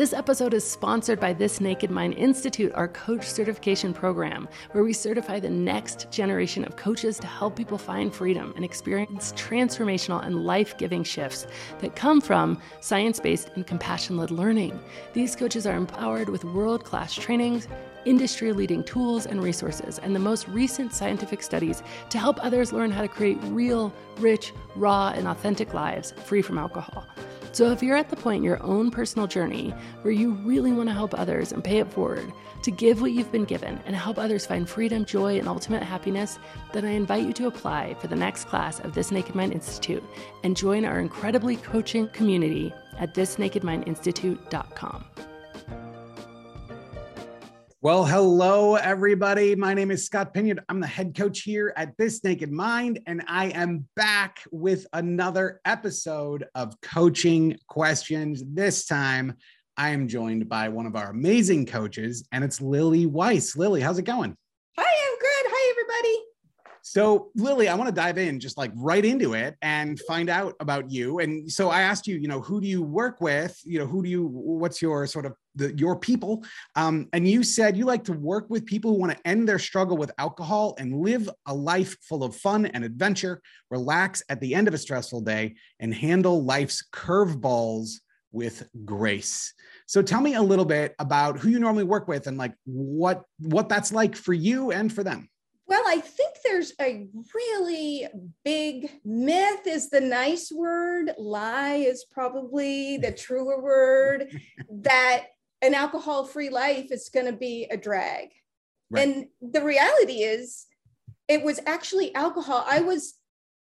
This episode is sponsored by This Naked Mind Institute, our coach certification program, where we certify the next generation of coaches to help people find freedom and experience transformational and life giving shifts that come from science based and compassion led learning. These coaches are empowered with world class trainings industry leading tools and resources, and the most recent scientific studies to help others learn how to create real, rich, raw, and authentic lives free from alcohol. So, if you're at the point in your own personal journey where you really want to help others and pay it forward, to give what you've been given and help others find freedom, joy, and ultimate happiness, then I invite you to apply for the next class of This Naked Mind Institute and join our incredibly coaching community at thisnakedmindinstitute.com. Well, hello, everybody. My name is Scott Pinyon. I'm the head coach here at This Naked Mind, and I am back with another episode of Coaching Questions. This time, I am joined by one of our amazing coaches, and it's Lily Weiss. Lily, how's it going? Hi, I'm good. Hi, everybody. So, Lily, I want to dive in just like right into it and find out about you. And so I asked you, you know, who do you work with? You know, who do you, what's your sort of the, your people? Um, and you said you like to work with people who want to end their struggle with alcohol and live a life full of fun and adventure, relax at the end of a stressful day, and handle life's curveballs with grace. So tell me a little bit about who you normally work with and like what what that's like for you and for them. Well, I think there's a really big myth, is the nice word, lie is probably the truer word, that an alcohol free life is going to be a drag. Right. And the reality is, it was actually alcohol. I was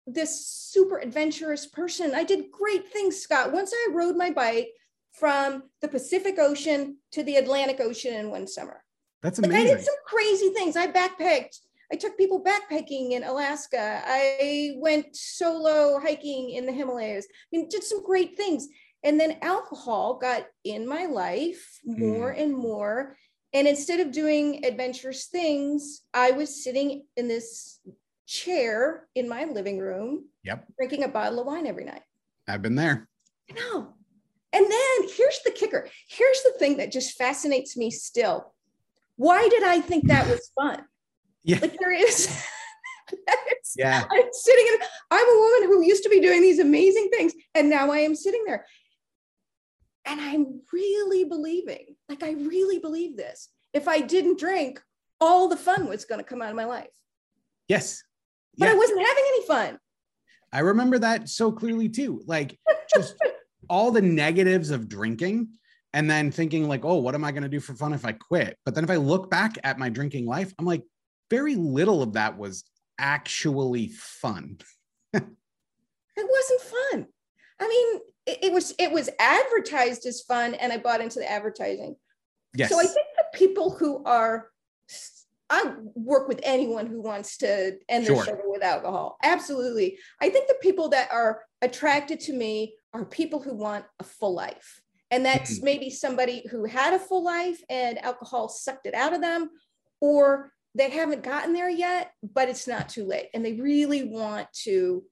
this super adventurous person. I did great things, Scott. Once I rode my bike from the Pacific Ocean to the Atlantic Ocean in one summer. That's amazing. Like I did some crazy things. I backpacked I took people backpacking in Alaska. I went solo hiking in the Himalayas. I mean, did some great things. And then alcohol got in my life more mm. and more. And instead of doing adventurous things, I was sitting in this chair in my living room, yep. drinking a bottle of wine every night. I've been there. I know. And then here's the kicker. Here's the thing that just fascinates me still. Why did I think that was fun? Yeah. Like there is. yeah. I'm sitting in, I'm a woman who used to be doing these amazing things. And now I am sitting there. And I'm really believing, like, I really believe this. If I didn't drink, all the fun was going to come out of my life. Yes. But yeah. I wasn't having any fun. I remember that so clearly too. Like, just all the negatives of drinking and then thinking like oh what am i going to do for fun if i quit but then if i look back at my drinking life i'm like very little of that was actually fun. it wasn't fun. I mean, it, it, was it was advertised as fun, and I bought into the advertising. Yes. So I think the people who are I work with anyone who wants to end sure. their struggle with alcohol. Absolutely. I think the people that are attracted to me are people who want a full life. And that's mm-hmm. maybe somebody who had a full life and alcohol sucked it out of them, or they haven't gotten there yet, but it's not too late. And they really want to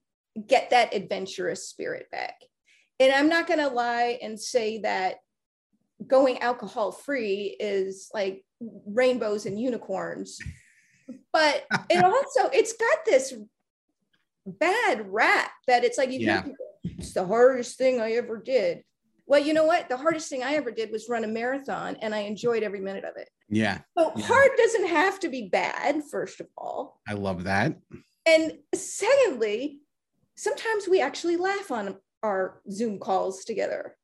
get that adventurous spirit back. And I'm not going to lie and say that going alcohol free is like rainbows and unicorns. But it also it's got this bad rap that it's like you yeah. think it's the hardest thing I ever did. Well, you know what? The hardest thing I ever did was run a marathon and I enjoyed every minute of it. Yeah. So yeah. hard doesn't have to be bad, first of all. I love that. And secondly, sometimes we actually laugh on our Zoom calls together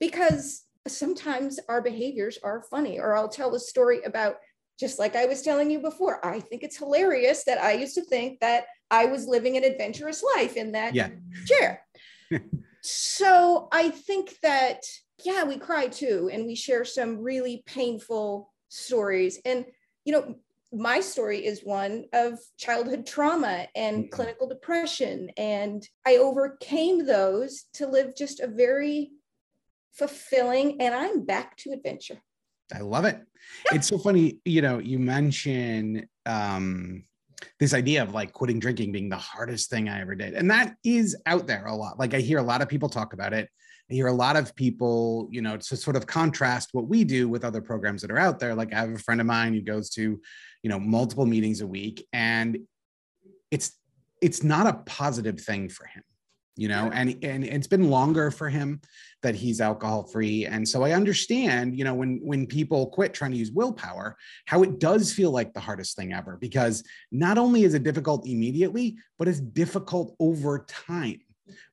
because sometimes our behaviors are funny. Or I'll tell a story about just like I was telling you before, I think it's hilarious that I used to think that I was living an adventurous life in that yeah. chair. so I think that, yeah, we cry too, and we share some really painful stories. And, you know, my story is one of childhood trauma and mm-hmm. clinical depression. And I overcame those to live just a very fulfilling, and I'm back to adventure. I love it. It's so funny, you know, you mention um this idea of like quitting drinking being the hardest thing I ever did. And that is out there a lot. Like I hear a lot of people talk about it. I hear a lot of people, you know, to sort of contrast what we do with other programs that are out there. Like I have a friend of mine who goes to, you know, multiple meetings a week, and it's it's not a positive thing for him you know and and it's been longer for him that he's alcohol free and so i understand you know when when people quit trying to use willpower how it does feel like the hardest thing ever because not only is it difficult immediately but it's difficult over time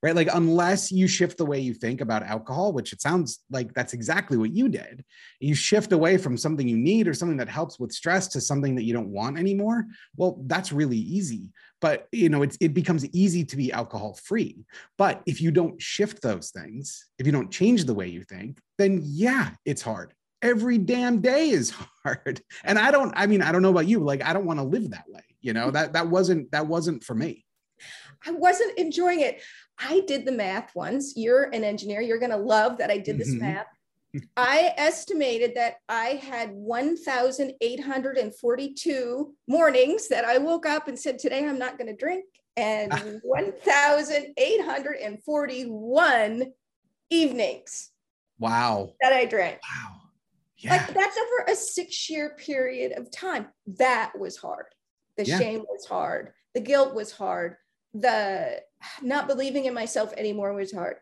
right? Like, unless you shift the way you think about alcohol, which it sounds like that's exactly what you did, you shift away from something you need or something that helps with stress to something that you don't want anymore. Well, that's really easy. But you know, it's, it becomes easy to be alcohol free. But if you don't shift those things, if you don't change the way you think, then yeah, it's hard every damn day is hard and i don't i mean i don't know about you like i don't want to live that way you know hmm. that that wasn't that wasn't for me i wasn't enjoying it I did the math once. You're an engineer. You're going to love that I did this mm-hmm. math. I estimated that I had 1,842 mornings that I woke up and said, Today I'm not going to drink, and 1,841 evenings. Wow. That I drank. Wow. Yeah. Like that's over a six year period of time. That was hard. The yeah. shame was hard. The guilt was hard the not believing in myself anymore was hard.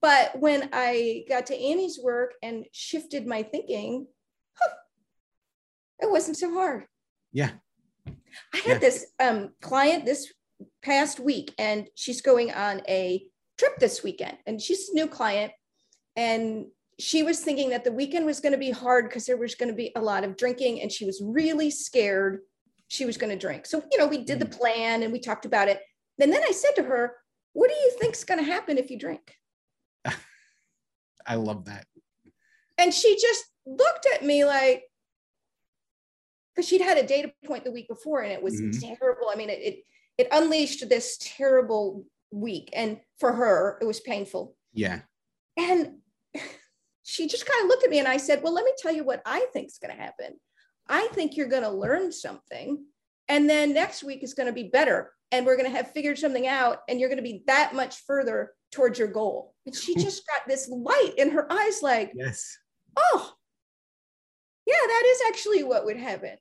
But when I got to Annie's work and shifted my thinking, huh, it wasn't so hard. Yeah. I had yeah. this um, client this past week, and she's going on a trip this weekend, and she's a new client. And she was thinking that the weekend was going to be hard because there was going to be a lot of drinking, and she was really scared she was going to drink. So, you know, we did the mm. plan and we talked about it. And then I said to her, What do you think's going to happen if you drink? I love that. And she just looked at me like, because she'd had a data point the week before and it was mm-hmm. terrible. I mean, it, it it unleashed this terrible week. And for her, it was painful. Yeah. And she just kind of looked at me and I said, Well, let me tell you what I think is going to happen. I think you're going to learn something. And then next week is going to be better and we're going to have figured something out and you're going to be that much further towards your goal. And she just got this light in her eyes like yes. Oh yeah that is actually what would happen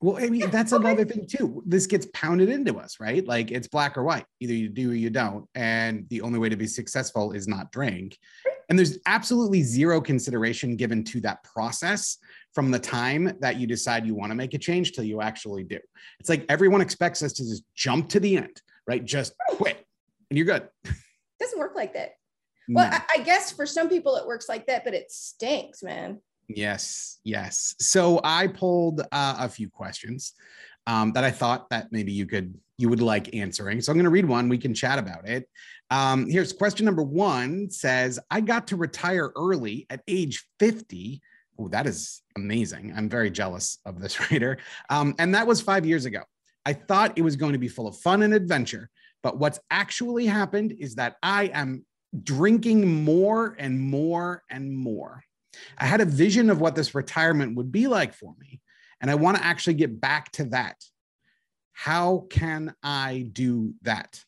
well i mean that's another thing too this gets pounded into us right like it's black or white either you do or you don't and the only way to be successful is not drink and there's absolutely zero consideration given to that process from the time that you decide you want to make a change till you actually do. It's like everyone expects us to just jump to the end, right? Just quit and you're good. It doesn't work like that. Well, I, I guess for some people it works like that, but it stinks, man. Yes, yes. So I pulled uh, a few questions um, that I thought that maybe you could you would like answering. So I'm going to read one. We can chat about it. Um, here's question number one. Says I got to retire early at age 50 Oh, that is amazing. I'm very jealous of this writer. Um, and that was five years ago. I thought it was going to be full of fun and adventure. But what's actually happened is that I am drinking more and more and more. I had a vision of what this retirement would be like for me. And I want to actually get back to that. How can I do that?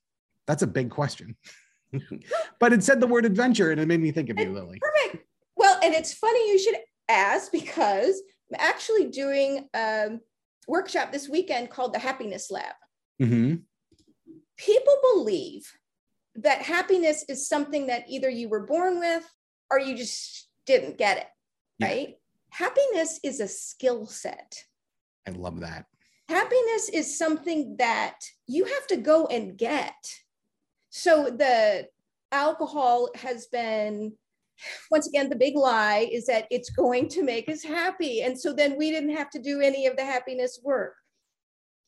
That's a big question. but it said the word adventure and it made me think of you, Lily. Perfect. Well, and it's funny you should ask because I'm actually doing a workshop this weekend called the Happiness Lab. Mm-hmm. People believe that happiness is something that either you were born with or you just didn't get it, yeah. right? Happiness is a skill set. I love that. Happiness is something that you have to go and get. So the alcohol has been once again, the big lie is that it's going to make us happy. And so then we didn't have to do any of the happiness work.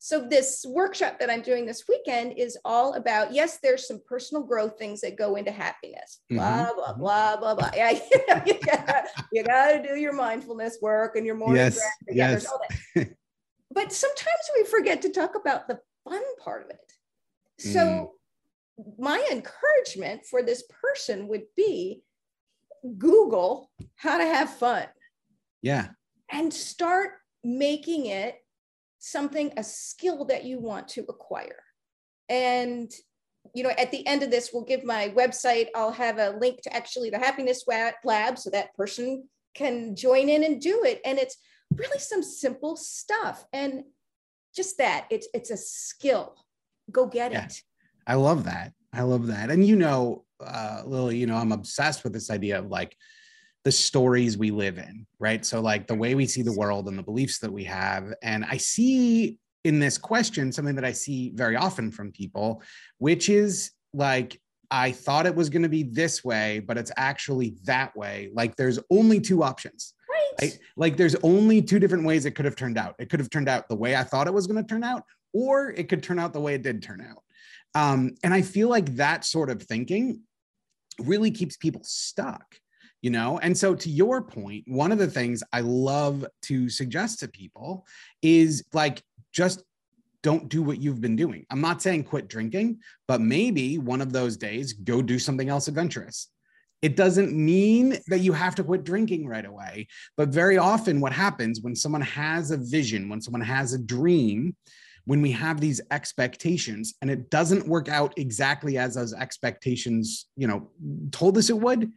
So this workshop that I'm doing this weekend is all about, yes, there's some personal growth things that go into happiness, blah, mm-hmm. blah, blah, blah, blah. Yeah, you, gotta, you gotta do your mindfulness work and your morning yes, yes. but sometimes we forget to talk about the fun part of it. So mm. my encouragement for this person would be Google how to have fun. Yeah. And start making it something, a skill that you want to acquire. And you know, at the end of this, we'll give my website. I'll have a link to actually the happiness lab so that person can join in and do it. And it's really some simple stuff. And just that it's it's a skill. Go get yeah. it. I love that. I love that. And you know, uh, Lily, you know, I'm obsessed with this idea of like the stories we live in, right? So, like the way we see the world and the beliefs that we have. And I see in this question something that I see very often from people, which is like, I thought it was going to be this way, but it's actually that way. Like, there's only two options. Right. right. Like, there's only two different ways it could have turned out. It could have turned out the way I thought it was going to turn out, or it could turn out the way it did turn out. Um, and I feel like that sort of thinking really keeps people stuck you know? And so to your point one of the things i love to suggest to people is like just don't do what you've been doing. I'm not saying quit drinking but maybe one of those days go do something else adventurous. It doesn't mean that you have to quit drinking right away but very often what happens when someone has a vision when someone has a dream when we have these expectations and it doesn't work out exactly as those expectations you know told us it would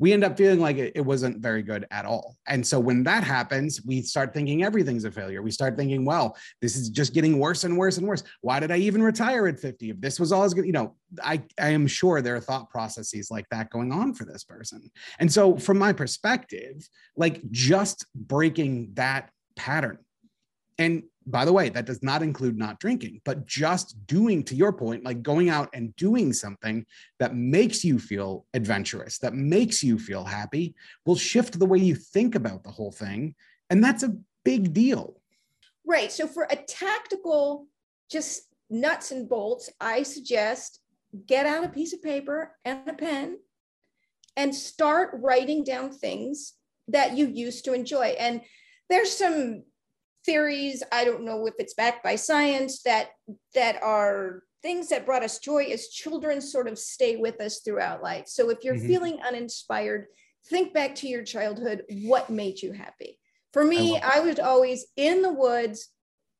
we end up feeling like it, it, wasn't very good at all. And so when that happens, we start thinking everything's a failure. We start thinking, well, this is just getting worse and worse and worse. Why did I even retire at 50? If this was all as good, you know, I, I am sure there are thought processes like that going on for this person. And so from my perspective, like just breaking that pattern and by the way, that does not include not drinking, but just doing, to your point, like going out and doing something that makes you feel adventurous, that makes you feel happy, will shift the way you think about the whole thing. And that's a big deal. Right. So, for a tactical, just nuts and bolts, I suggest get out a piece of paper and a pen and start writing down things that you used to enjoy. And there's some theories i don't know if it's backed by science that that are things that brought us joy as children sort of stay with us throughout life so if you're mm-hmm. feeling uninspired think back to your childhood what made you happy for me i, I was always in the woods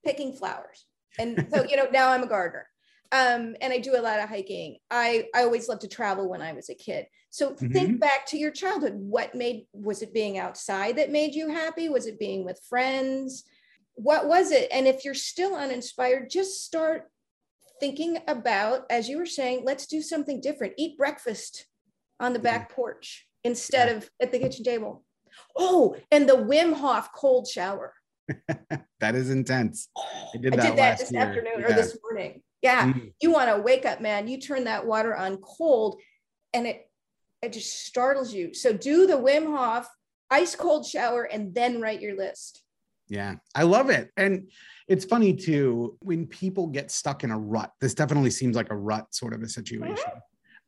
picking flowers and so you know now i'm a gardener um, and I do a lot of hiking. I, I always loved to travel when I was a kid. So mm-hmm. think back to your childhood. What made was it being outside that made you happy? Was it being with friends? What was it? And if you're still uninspired, just start thinking about, as you were saying, let's do something different. Eat breakfast on the back porch instead yeah. of at the kitchen table. Oh, and the Wim Hof cold shower. that is intense. I did that, I did that this year. afternoon yeah. or this morning. Yeah. Mm. You want to wake up, man. You turn that water on cold and it it just startles you. So do the Wim Hof ice cold shower and then write your list. Yeah, I love it. And it's funny too, when people get stuck in a rut, this definitely seems like a rut sort of a situation.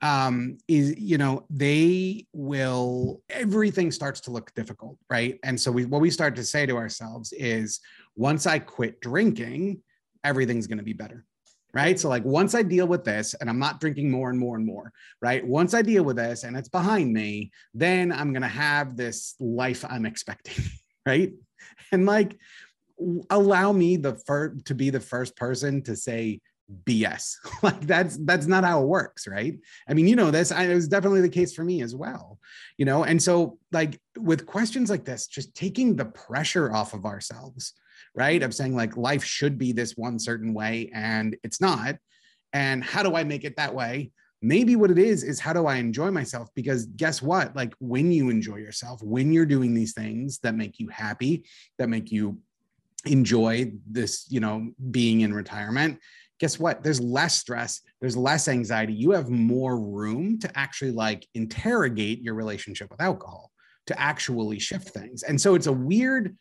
Um, is you know, they will everything starts to look difficult, right? And so we what we start to say to ourselves is once I quit drinking, everything's gonna be better right? So, like, once I deal with this and I'm not drinking more and more and more, right? Once I deal with this and it's behind me, then I'm going to have this life I'm expecting, right? and like allow me the first to be the first person to say BS. like that's that's not how it works, right? I mean, you know this. I, it was definitely the case for me as well. You know, and so like with questions like this, just taking the pressure off of ourselves, right? Of saying like life should be this one certain way and it's not. And how do I make it that way? Maybe what it is is how do I enjoy myself? Because guess what? Like when you enjoy yourself, when you're doing these things that make you happy, that make you enjoy this, you know, being in retirement, guess what? There's less stress, there's less anxiety. You have more room to actually like interrogate your relationship with alcohol, to actually shift things. And so it's a weird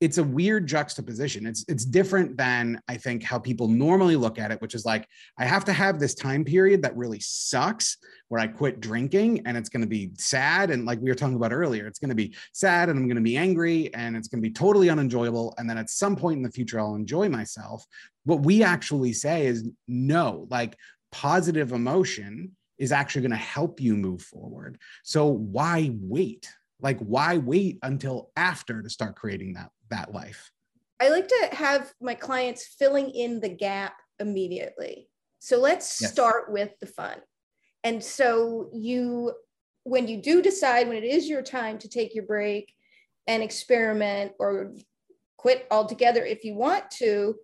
it's a weird juxtaposition. It's it's different than I think how people normally look at it, which is like I have to have this time period that really sucks where I quit drinking and it's going to be sad and like we were talking about earlier, it's going to be sad and I'm going to be angry and it's going to be totally unenjoyable and then at some point in the future I'll enjoy myself. What we actually say is no, like positive emotion is actually going to help you move forward. So why wait? Like why wait until after to start creating that that life? I like to have my clients filling in the gap immediately. So let's yes. start with the fun. And so you, when you do decide when it is your time to take your break and experiment or quit altogether if you want to,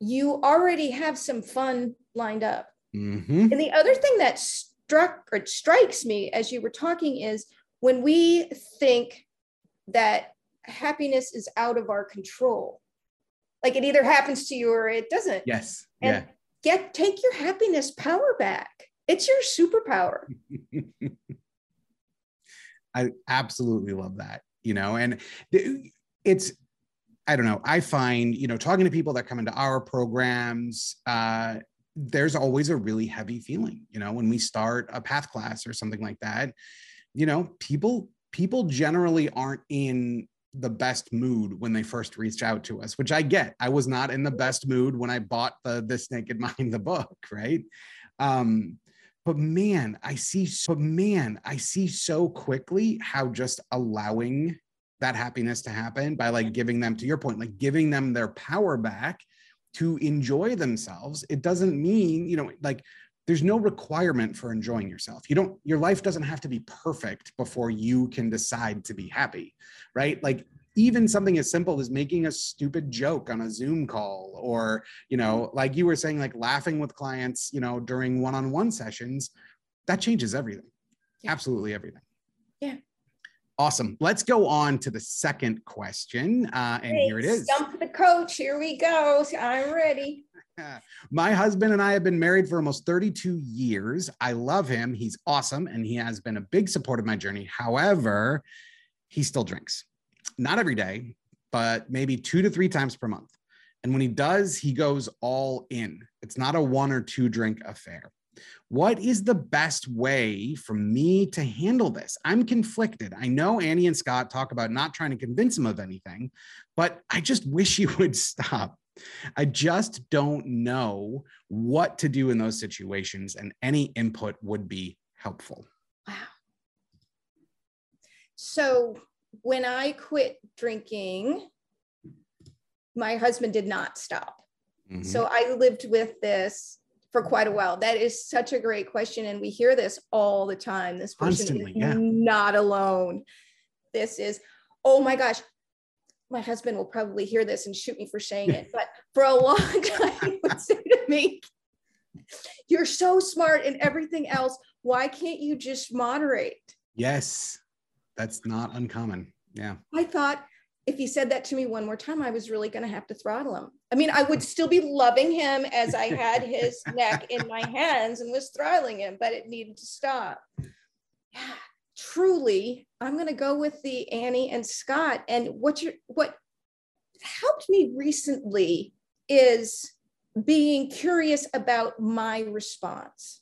you already have some fun lined up. Mm-hmm. And the other thing that struck or strikes me as you were talking is when we think that happiness is out of our control, like it either happens to you or it doesn't. Yes. And yeah. get take your happiness power back. It's your superpower. I absolutely love that, you know, and it's I don't know. I find, you know, talking to people that come into our programs, uh, there's always a really heavy feeling, you know, when we start a path class or something like that, you know, people people generally aren't in the best mood when they first reached out to us, which I get. I was not in the best mood when I bought the This Naked Mind the book, right? Um, but man, I see so man, I see so quickly how just allowing that happiness to happen by like giving them to your point like giving them their power back to enjoy themselves it doesn't mean you know like there's no requirement for enjoying yourself you don't your life doesn't have to be perfect before you can decide to be happy right like even something as simple as making a stupid joke on a zoom call or you know like you were saying like laughing with clients you know during one-on-one sessions that changes everything yeah. absolutely everything yeah Awesome. Let's go on to the second question. Uh, and here it is. Stump the coach. Here we go. I'm ready. My husband and I have been married for almost 32 years. I love him. He's awesome. And he has been a big support of my journey. However, he still drinks. Not every day, but maybe two to three times per month. And when he does, he goes all in. It's not a one or two drink affair. What is the best way for me to handle this? I'm conflicted. I know Annie and Scott talk about not trying to convince him of anything, but I just wish he would stop. I just don't know what to do in those situations, and any input would be helpful. Wow. So, when I quit drinking, my husband did not stop. Mm-hmm. So, I lived with this for quite a while? That is such a great question. And we hear this all the time. This person Constantly, is yeah. not alone. This is, oh my gosh, my husband will probably hear this and shoot me for saying it. But for a long time, he would say to me, You're so smart in everything else. Why can't you just moderate? Yes, that's not uncommon. Yeah. I thought, if he said that to me one more time, I was really going to have to throttle him. I mean, I would still be loving him as I had his neck in my hands and was throttling him, but it needed to stop. Yeah, truly, I'm going to go with the Annie and Scott. And what you what helped me recently is being curious about my response.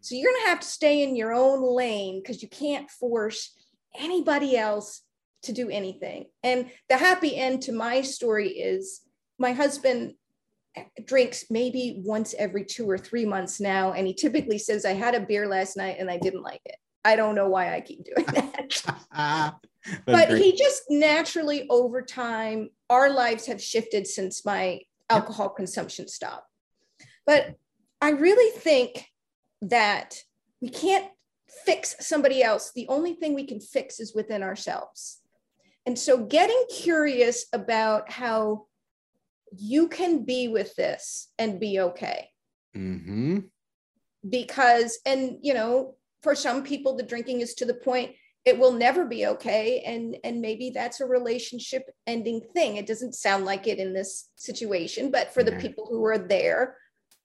So you're going to have to stay in your own lane because you can't force anybody else to do anything. And the happy end to my story is my husband drinks maybe once every two or three months now. And he typically says, I had a beer last night and I didn't like it. I don't know why I keep doing that. but great. he just naturally, over time, our lives have shifted since my alcohol consumption stopped. But I really think that we can't fix somebody else. The only thing we can fix is within ourselves. And so getting curious about how you can be with this and be okay. Mm-hmm. Because, and you know, for some people, the drinking is to the point it will never be okay. And, and maybe that's a relationship ending thing. It doesn't sound like it in this situation, but for the people who are there,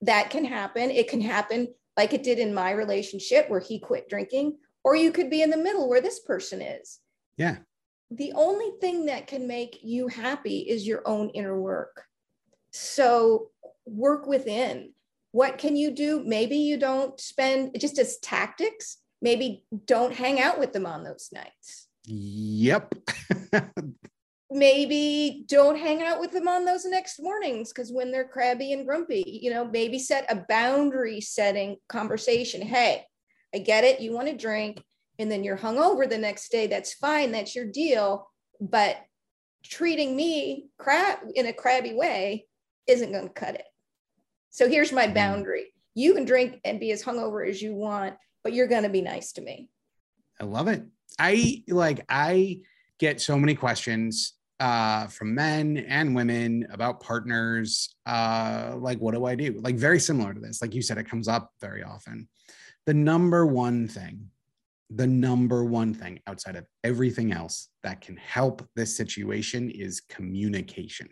that can happen. It can happen like it did in my relationship where he quit drinking, or you could be in the middle where this person is. Yeah the only thing that can make you happy is your own inner work. So work within. What can you do? Maybe you don't spend just as tactics, maybe don't hang out with them on those nights. Yep. maybe don't hang out with them on those next mornings because when they're crabby and grumpy, you know, maybe set a boundary setting conversation. Hey, I get it. You want to drink and then you're hungover the next day, that's fine. That's your deal. But treating me crap in a crabby way isn't going to cut it. So here's my mm-hmm. boundary. You can drink and be as hungover as you want, but you're going to be nice to me. I love it. I like, I get so many questions uh, from men and women about partners. Uh, like, what do I do? Like, very similar to this. Like you said, it comes up very often. The number one thing, the number one thing outside of everything else that can help this situation is communication,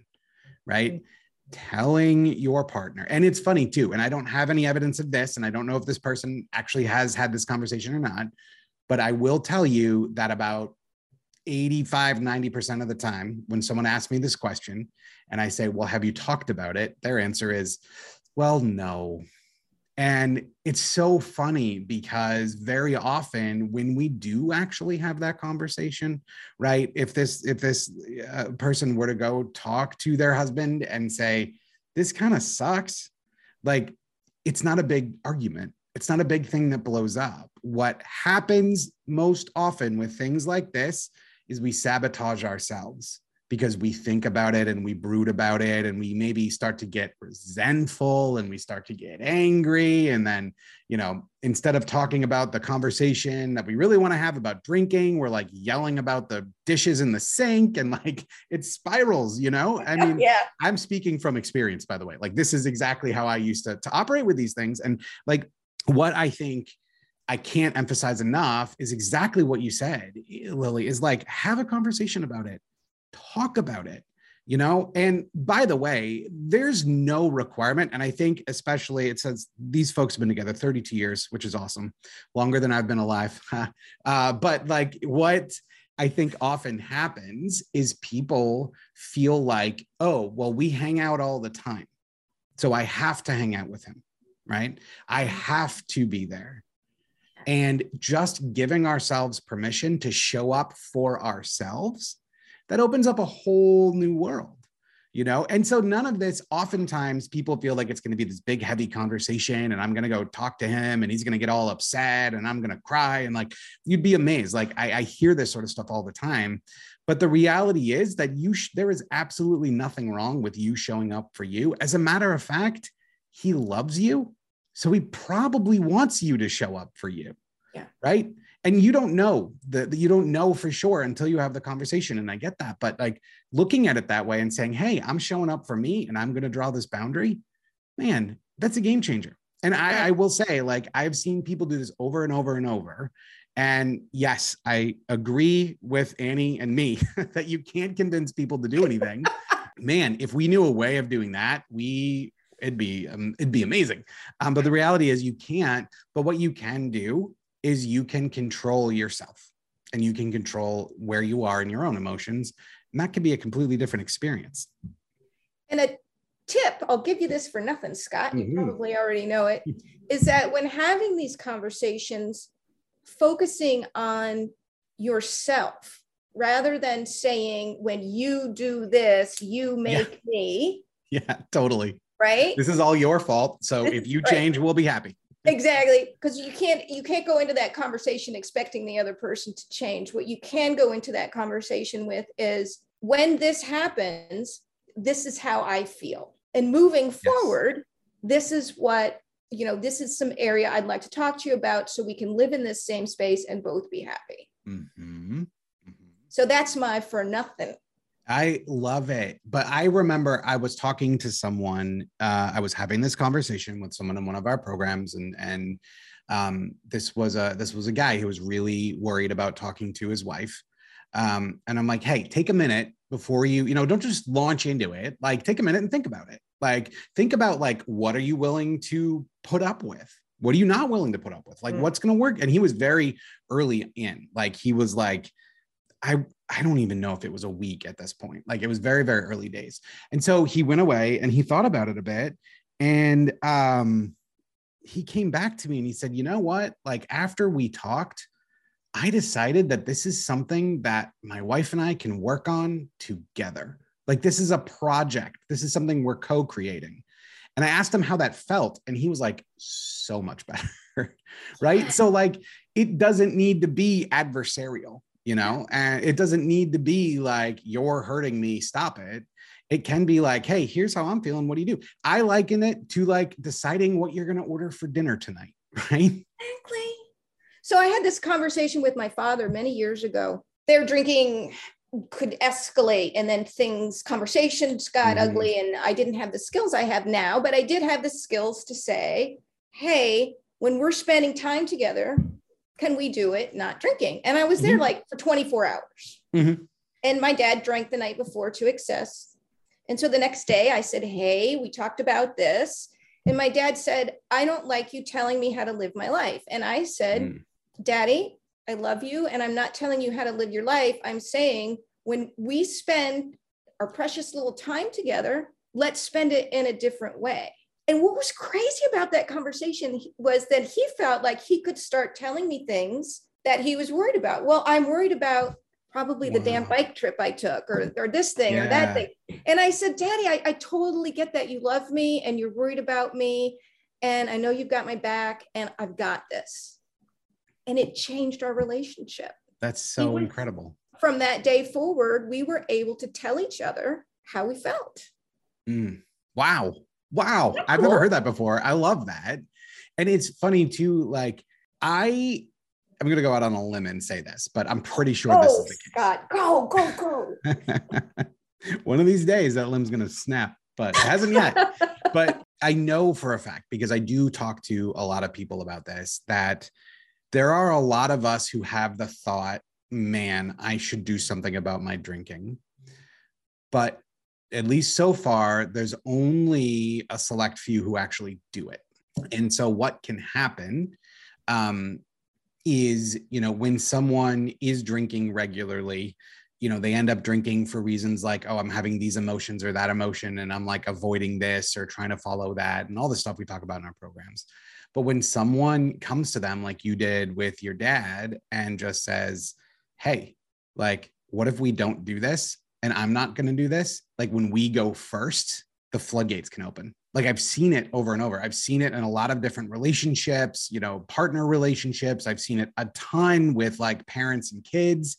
right? Mm-hmm. Telling your partner. And it's funny too. And I don't have any evidence of this. And I don't know if this person actually has had this conversation or not. But I will tell you that about 85, 90% of the time when someone asks me this question and I say, Well, have you talked about it? Their answer is, Well, no. And it's so funny because very often when we do actually have that conversation, right? If this if this uh, person were to go talk to their husband and say, "This kind of sucks," like it's not a big argument. It's not a big thing that blows up. What happens most often with things like this is we sabotage ourselves because we think about it and we brood about it and we maybe start to get resentful and we start to get angry. And then you know instead of talking about the conversation that we really want to have about drinking we're like yelling about the dishes in the sink and like it spirals you know? I mean yeah. I'm speaking from experience by the way. Like this is exactly how i used to, to operate with these things. And like what i think I can't emphasize enough is exactly what you said, eh, Lily, is like have a conversation about it, talk about it, you know? And by the way, there's no requirement. And I think, especially, it says these folks have been together 32 years, which is awesome, longer than I've been alive. uh, but like what I think often happens is people feel like, oh, well, we hang out all the time. So I have to hang out with him, right? I have to be there and just giving ourselves permission to show up for ourselves that opens up a whole new world you know and so none of this oftentimes people feel like it's going to be this big heavy conversation and i'm going to go talk to him and he's going to get all upset and i'm going to cry and like you'd be amazed like I, I, hear this sort of stuff all the time but the reality is that you sh- there is absolutely nothing wrong with you showing up for you as a matter of fact he loves you so he probably wants you to show up for you. Yeah. Right. And you don't know that you don't know for sure until you have the conversation. And I get that. But like looking at it that way and saying, hey, I'm showing up for me and I'm going to draw this boundary, man, that's a game changer. And I, I will say, like, I've seen people do this over and over and over. And yes, I agree with Annie and me that you can't convince people to do anything. Man, if we knew a way of doing that, we it'd be um, it'd be amazing. Um, but the reality is you can't. But what you can do is you can control yourself and you can control where you are in your own emotions, and that can be a completely different experience. And a tip, I'll give you this for nothing, Scott. You mm-hmm. probably already know it. Is that when having these conversations, focusing on yourself rather than saying when you do this you make yeah. me yeah totally right this is all your fault so if you change right. we'll be happy exactly because you can't you can't go into that conversation expecting the other person to change what you can go into that conversation with is when this happens this is how i feel and moving yes. forward this is what you know this is some area i'd like to talk to you about so we can live in this same space and both be happy mm-hmm. Mm-hmm. so that's my for nothing I love it. But I remember I was talking to someone, uh, I was having this conversation with someone in one of our programs, and and um, this was a this was a guy who was really worried about talking to his wife. Um, and I'm like, hey, take a minute before you, you know, don't just launch into it. Like, take a minute and think about it. Like, think about like what are you willing to put up with? What are you not willing to put up with? Like, mm. what's going to work? And he was very early in. Like, he was like, I I don't even know if it was a week at this point. Like it was very, very early days. And so he went away and he thought about it a bit. And um, he came back to me and he said, you know what? Like after we talked, I decided that this is something that my wife and I can work on together. Like this is a project. This is something we're co-creating. And I asked him how that felt. And he was like, so much better. right. So like it doesn't need to be adversarial you know and it doesn't need to be like you're hurting me stop it. It can be like hey here's how i'm feeling what do you do? I liken it to like deciding what you're going to order for dinner tonight right? Exactly. So i had this conversation with my father many years ago. They're drinking could escalate and then things conversations got mm. ugly and i didn't have the skills i have now but i did have the skills to say hey when we're spending time together can we do it not drinking and i was there mm-hmm. like for 24 hours mm-hmm. and my dad drank the night before to excess and so the next day i said hey we talked about this and my dad said i don't like you telling me how to live my life and i said mm. daddy I love you. And I'm not telling you how to live your life. I'm saying when we spend our precious little time together, let's spend it in a different way. And what was crazy about that conversation was that he felt like he could start telling me things that he was worried about. Well, I'm worried about probably the wow. damn bike trip I took or, or this thing yeah. or that thing. And I said, Daddy, I, I totally get that. You love me and you're worried about me. And I know you've got my back and I've got this and it changed our relationship. That's so incredible. From that day forward, we were able to tell each other how we felt. Mm. Wow. Wow. I've cool? never heard that before. I love that. And it's funny too, like I I'm gonna go out on a limb and say this, but I'm pretty sure oh, this is oh, the case. Scott, go, go, go. One of these days that limb's gonna snap, but it hasn't yet. but I know for a fact because I do talk to a lot of people about this that there are a lot of us who have the thought, man, I should do something about my drinking. But at least so far, there's only a select few who actually do it. And so, what can happen um, is, you know, when someone is drinking regularly, you know, they end up drinking for reasons like, oh, I'm having these emotions or that emotion, and I'm like avoiding this or trying to follow that, and all the stuff we talk about in our programs. But when someone comes to them, like you did with your dad, and just says, Hey, like, what if we don't do this? And I'm not going to do this. Like, when we go first, the floodgates can open. Like, I've seen it over and over. I've seen it in a lot of different relationships, you know, partner relationships. I've seen it a ton with like parents and kids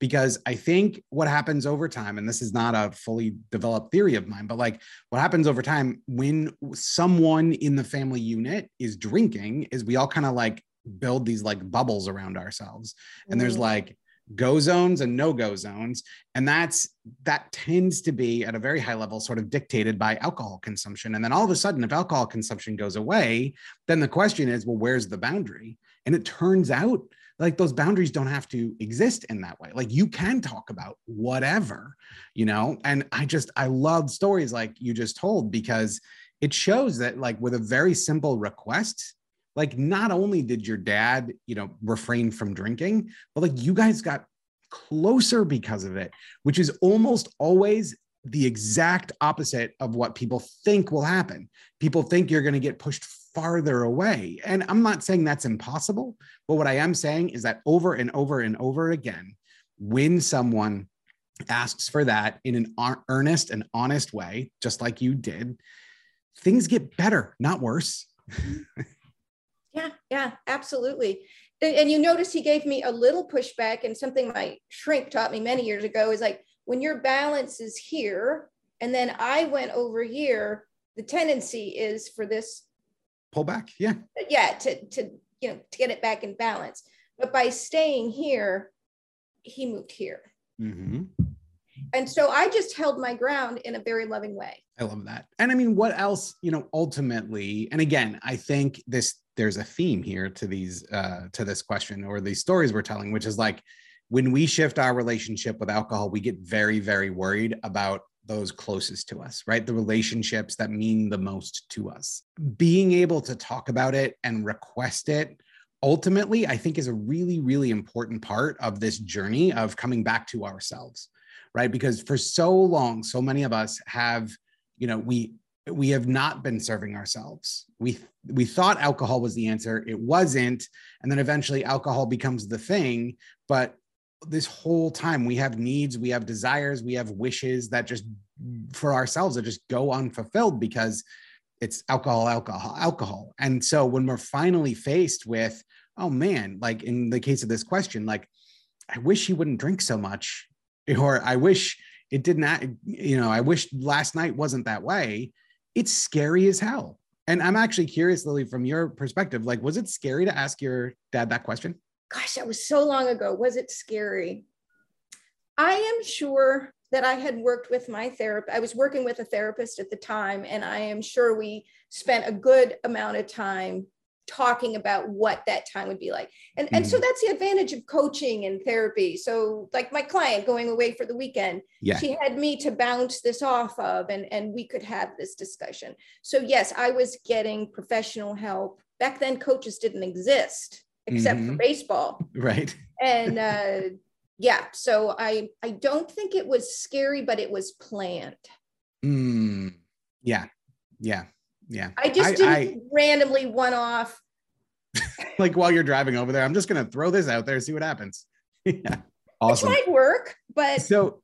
because I think what happens over time, and this is not a fully developed theory of mine, but like what happens over time when someone in the family unit is drinking is we all kind of like build these like bubbles around ourselves. And there's mm. like go zones and no go zones. And that's that tends to be at a very high level, sort of dictated by alcohol consumption. And then all of a sudden, if alcohol consumption goes away, then the question is, well, where's the boundary? And it turns out like those boundaries don't have to exist in that way like you can talk about whatever you know and i just i love stories like you just told because it shows that like with a very simple request like not only did your dad you know refrain from drinking but like you guys got closer because of it which is almost always the exact opposite of what people think will happen people think you're going to get pushed farther away. And I'm not saying that's impossible, but what I am saying is that over and over and over again, when someone asks for that in an earnest and honest way, just like you did, things get better, not worse. Mm-hmm. yeah, absolutely. And you notice he gave me a little pushback, and something my shrink taught me many years ago is like when your balance is here, and then I went over here, the tendency is for this pull back. Yeah. Yeah. To, to, you know, to get it back in balance. But by staying here, he moved here. Mm-hmm. And so I just held my ground in a very loving way. I love that. And I mean, what else, you know, ultimately, and again, I think this, there's a theme here to these, uh, to this question or these stories we're telling, which is like, when we shift our relationship with alcohol, we get very, very worried about those closest to us, right? The relationships that mean the most to us. Being able to talk about it and request it ultimately, I think, is a really, really important part of this journey of coming back to ourselves, right? Because for so long, so many of us have, you know, we, we have not been serving ourselves. We we thought alcohol was the answer. It wasn't, and then eventually alcohol becomes the thing. But this whole time we have needs we have desires we have wishes that just for ourselves that just go unfulfilled because it's alcohol alcohol alcohol and so when we're finally faced with oh man like in the case of this question like I wish he wouldn't drink so much, or I wish it did not, you know, I wish last night wasn't that way. It's scary as hell. And I'm actually curious, Lily, from your perspective, like, was it scary to ask your dad that question? Gosh, that was so long ago. Was it scary? I am sure that I had worked with my therapist. I was working with a therapist at the time, and I am sure we spent a good amount of time talking about what that time would be like. And, mm-hmm. and so mm-hmm. that's the advantage of coaching and therapy. So like my client going away for the weekend, yeah. she had me to bounce this off of and, and we could have this discussion. So yes, I was getting professional help. Back then coaches didn't exist except mm-hmm. for baseball. Right. And uh, yeah, so I I don't think it was scary, but it was planned. Mm, yeah. Yeah yeah. I just I, didn't I, randomly one off. like while you're driving over there, I'm just gonna throw this out there, see what happens. yeah. Awesome. It might work, but so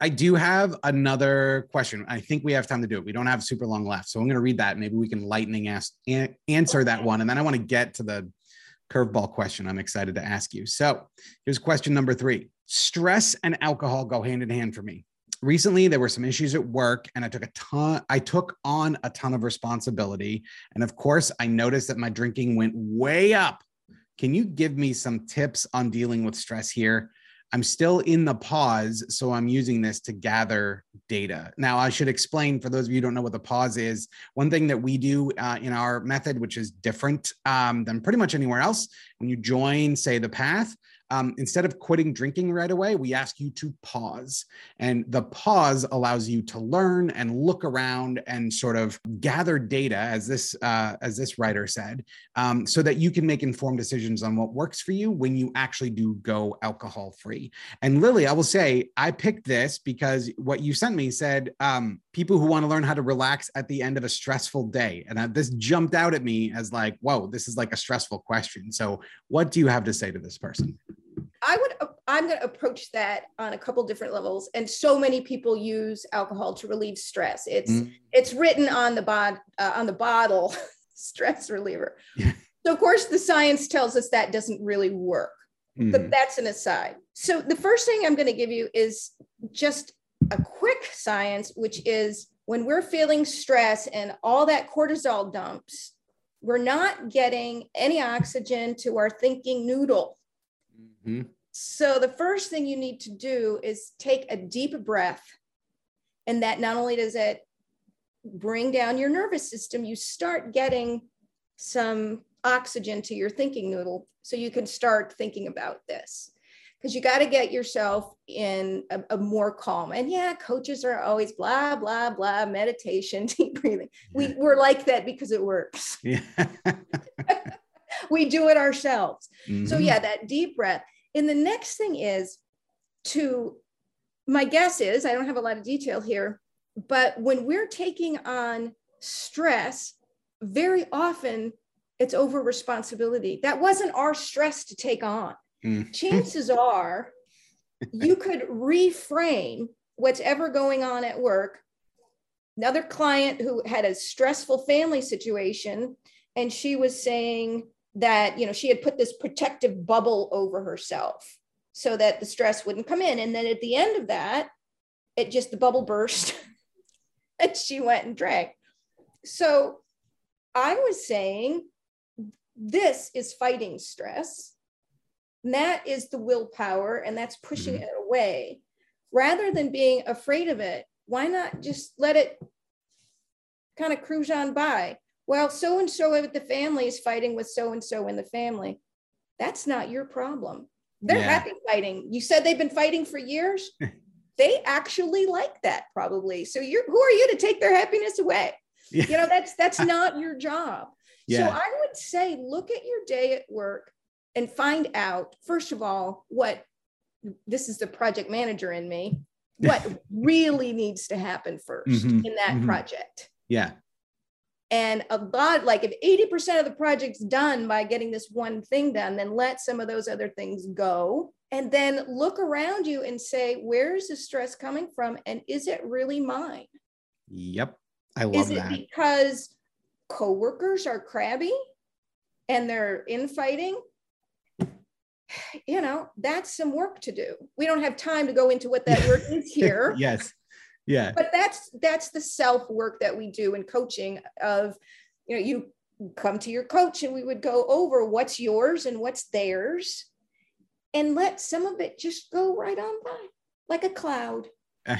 I do have another question. I think we have time to do it. We don't have super long left. So I'm going to read that. Maybe we can lightning ask, answer that one. And then I want to get to the curveball question I'm excited to ask you. So here's question number three Stress and alcohol go hand in hand for me recently there were some issues at work and i took a ton i took on a ton of responsibility. And of course i noticed that my drinking went way up. Can you give me some tips on dealing with stress here? I'm still in the pause so i'm using this to gather data. Now i should explain for those of you who don't know what the pause is one thing that we do uh, in our method which is different um, than pretty much anywhere else when you join say the path um, instead of quitting drinking right away, we ask you to pause. And the pause allows you to learn and look around and sort of gather data, as this uh, as this writer said, um, so that you can make informed decisions on what works for you when you actually do go alcohol free. And Lily, I will say, I picked this because what you sent me said um, people who want to learn how to relax at the end of a stressful day, and uh, this jumped out at me as like, whoa, this is like a stressful question. So, what do you have to say to this person? I would I'm going to approach that on a couple different levels and so many people use alcohol to relieve stress. It's mm. it's written on the bod uh, on the bottle stress reliever. Yeah. So of course the science tells us that doesn't really work. Mm. But that's an aside. So the first thing I'm going to give you is just a quick science which is when we're feeling stress and all that cortisol dumps, we're not getting any oxygen to our thinking noodle Mm-hmm. So the first thing you need to do is take a deep breath. And that not only does it bring down your nervous system, you start getting some oxygen to your thinking noodle so you can start thinking about this because you got to get yourself in a, a, more calm and yeah coaches are always blah blah blah meditation deep breathing we, we're like that because it works yeah. we do it ourselves mm-hmm. so yeah that deep breath and the next thing is to, my guess is, I don't have a lot of detail here, but when we're taking on stress, very often it's over responsibility. That wasn't our stress to take on. Mm. Chances are you could reframe what's ever going on at work. Another client who had a stressful family situation, and she was saying, that you know she had put this protective bubble over herself so that the stress wouldn't come in and then at the end of that it just the bubble burst and she went and drank so i was saying this is fighting stress and that is the willpower and that's pushing mm-hmm. it away rather than being afraid of it why not just let it kind of cruise on by well, so and so with the family is fighting with so and so in the family. That's not your problem. They're yeah. happy fighting. You said they've been fighting for years. they actually like that probably. So you're who are you to take their happiness away? Yeah. You know, that's that's not your job. Yeah. So I would say look at your day at work and find out, first of all, what this is the project manager in me, what really needs to happen 1st mm-hmm. in that mm-hmm. project. Yeah. And a lot, like if 80% of the project's done by getting this one thing done, then let some of those other things go. And then look around you and say, where's the stress coming from? And is it really mine? Yep. I love is it that. because coworkers are crabby and they're infighting? You know, that's some work to do. We don't have time to go into what that work is here. yes. Yeah. But that's that's the self work that we do in coaching of, you know, you come to your coach and we would go over what's yours and what's theirs and let some of it just go right on by like a cloud.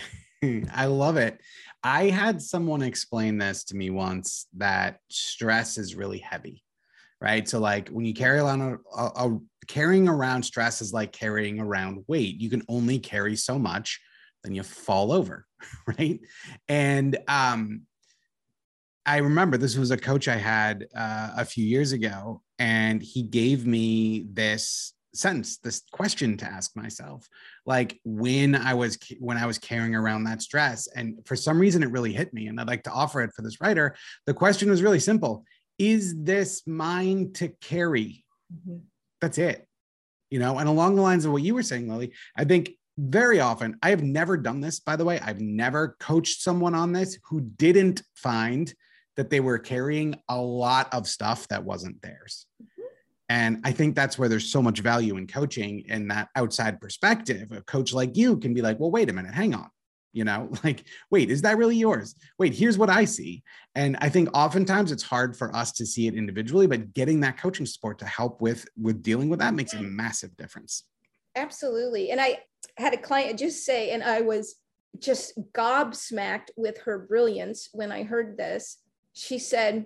I love it. I had someone explain this to me once that stress is really heavy, right? So, like when you carry around a, a, a carrying around stress is like carrying around weight. You can only carry so much, then you fall over, right? And um, I remember this was a coach I had uh, a few years ago, and he gave me this sentence this question to ask myself like when i was when i was carrying around that stress and for some reason it really hit me and i'd like to offer it for this writer the question was really simple is this mine to carry mm-hmm. That's it you know and along the lines of what you were saying lily i think very often i have never done this by the way i've never coached someone on this who didn't find that they were carrying a lot of stuff that wasn't theirs mm-hmm. and I think that's where there's so much value in coaching and that outside perspective. A coach like you can be like, well, wait a minute, hang on. You know, like, wait, is that really yours? Wait, here's what I see. And I think oftentimes it's hard for us to see it individually, but getting that coaching support to help with with dealing with that makes a mm. massive difference. Absolutely. And I had a client just say, and I was just gobsmacked with her brilliance when I heard this. She said,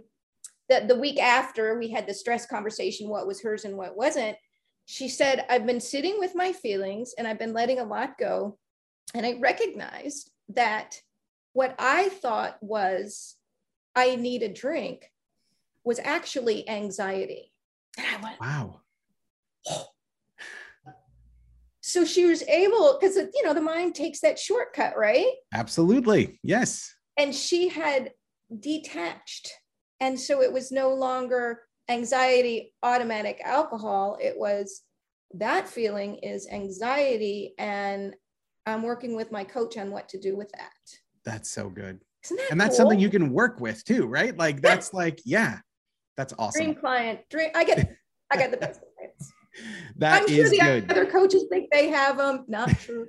that the week after we had the stress conversation, what was hers and what wasn't, she said, I've been sitting with my feelings and I've been letting a lot go. And I recognized that what I thought was I need a drink was actually anxiety. And I went, wow. So she was able, because you know, the mind takes that shortcut, right? Absolutely. Yes. And she had detached and so it was no longer anxiety, automatic alcohol. It was that feeling is anxiety. And I'm working with my coach on what to do with that. That's so good. That and that's cool? something you can work with too, right? Like that's like, yeah, that's awesome. Dream client, dream. I get, I get the best clients. That I'm sure the good. other coaches think they have them. Not true.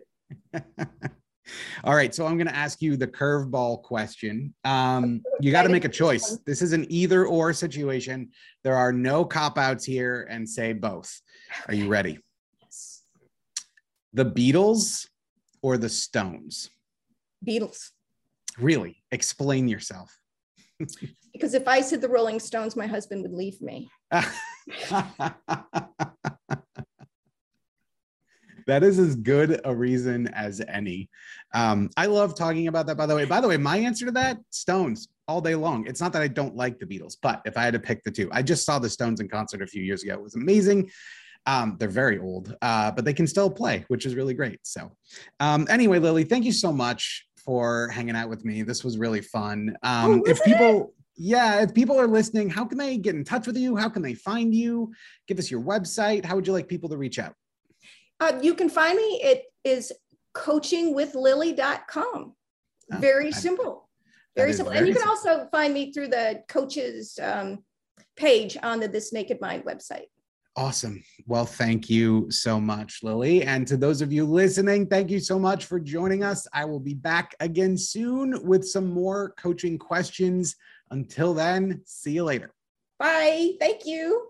All right, so I'm going to ask you the curveball question. Um, you got to make a choice. This is an either or situation. There are no cop outs here, and say both. Are you ready? Yes. The Beatles or the Stones? Beatles. Really? Explain yourself. because if I said the Rolling Stones, my husband would leave me. that is as good a reason as any. Um, I love talking about that, by the way. By the way, my answer to that Stones all day long. It's not that I don't like the Beatles, but if I had to pick the two, I just saw the Stones in concert a few years ago. It was amazing. Um, they're very old, uh, but they can still play, which is really great. So, um, anyway, Lily, thank you so much for hanging out with me. This was really fun. Um, oh, if people, yeah, if people are listening, how can they get in touch with you? How can they find you? Give us your website. How would you like people to reach out? Uh, you can find me. It is coachingwithlily.com. Oh, very simple. Very simple. Very and you can simple. also find me through the coaches um, page on the This Naked Mind website. Awesome. Well, thank you so much, Lily. And to those of you listening, thank you so much for joining us. I will be back again soon with some more coaching questions. Until then, see you later. Bye. Thank you.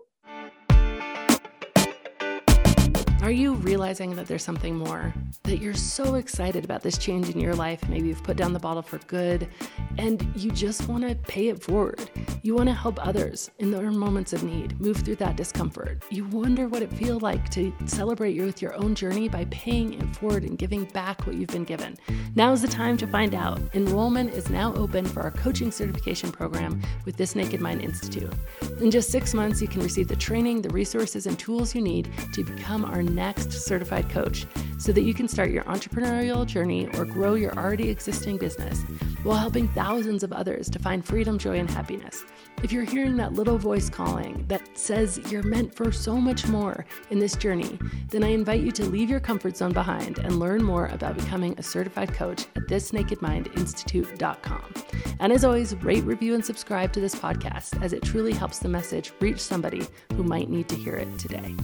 Are you realizing that there's something more? That you're so excited about this change in your life? Maybe you've put down the bottle for good and you just want to pay it forward. You want to help others in their moments of need move through that discomfort. You wonder what it feels like to celebrate you with your own journey by paying it forward and giving back what you've been given. Now is the time to find out. Enrollment is now open for our coaching certification program with This Naked Mind Institute. In just six months, you can receive the training, the resources, and tools you need to become our next certified coach so that you can start your entrepreneurial journey or grow your already existing business while helping thousands of others to find freedom, joy, and happiness. If you're hearing that little voice calling that says you're meant for so much more in this journey, then I invite you to leave your comfort zone behind and learn more about becoming a certified coach at thisnakedmindinstitute.com. And as always, rate, review, and subscribe to this podcast as it truly helps the message reach somebody who might need to hear it today.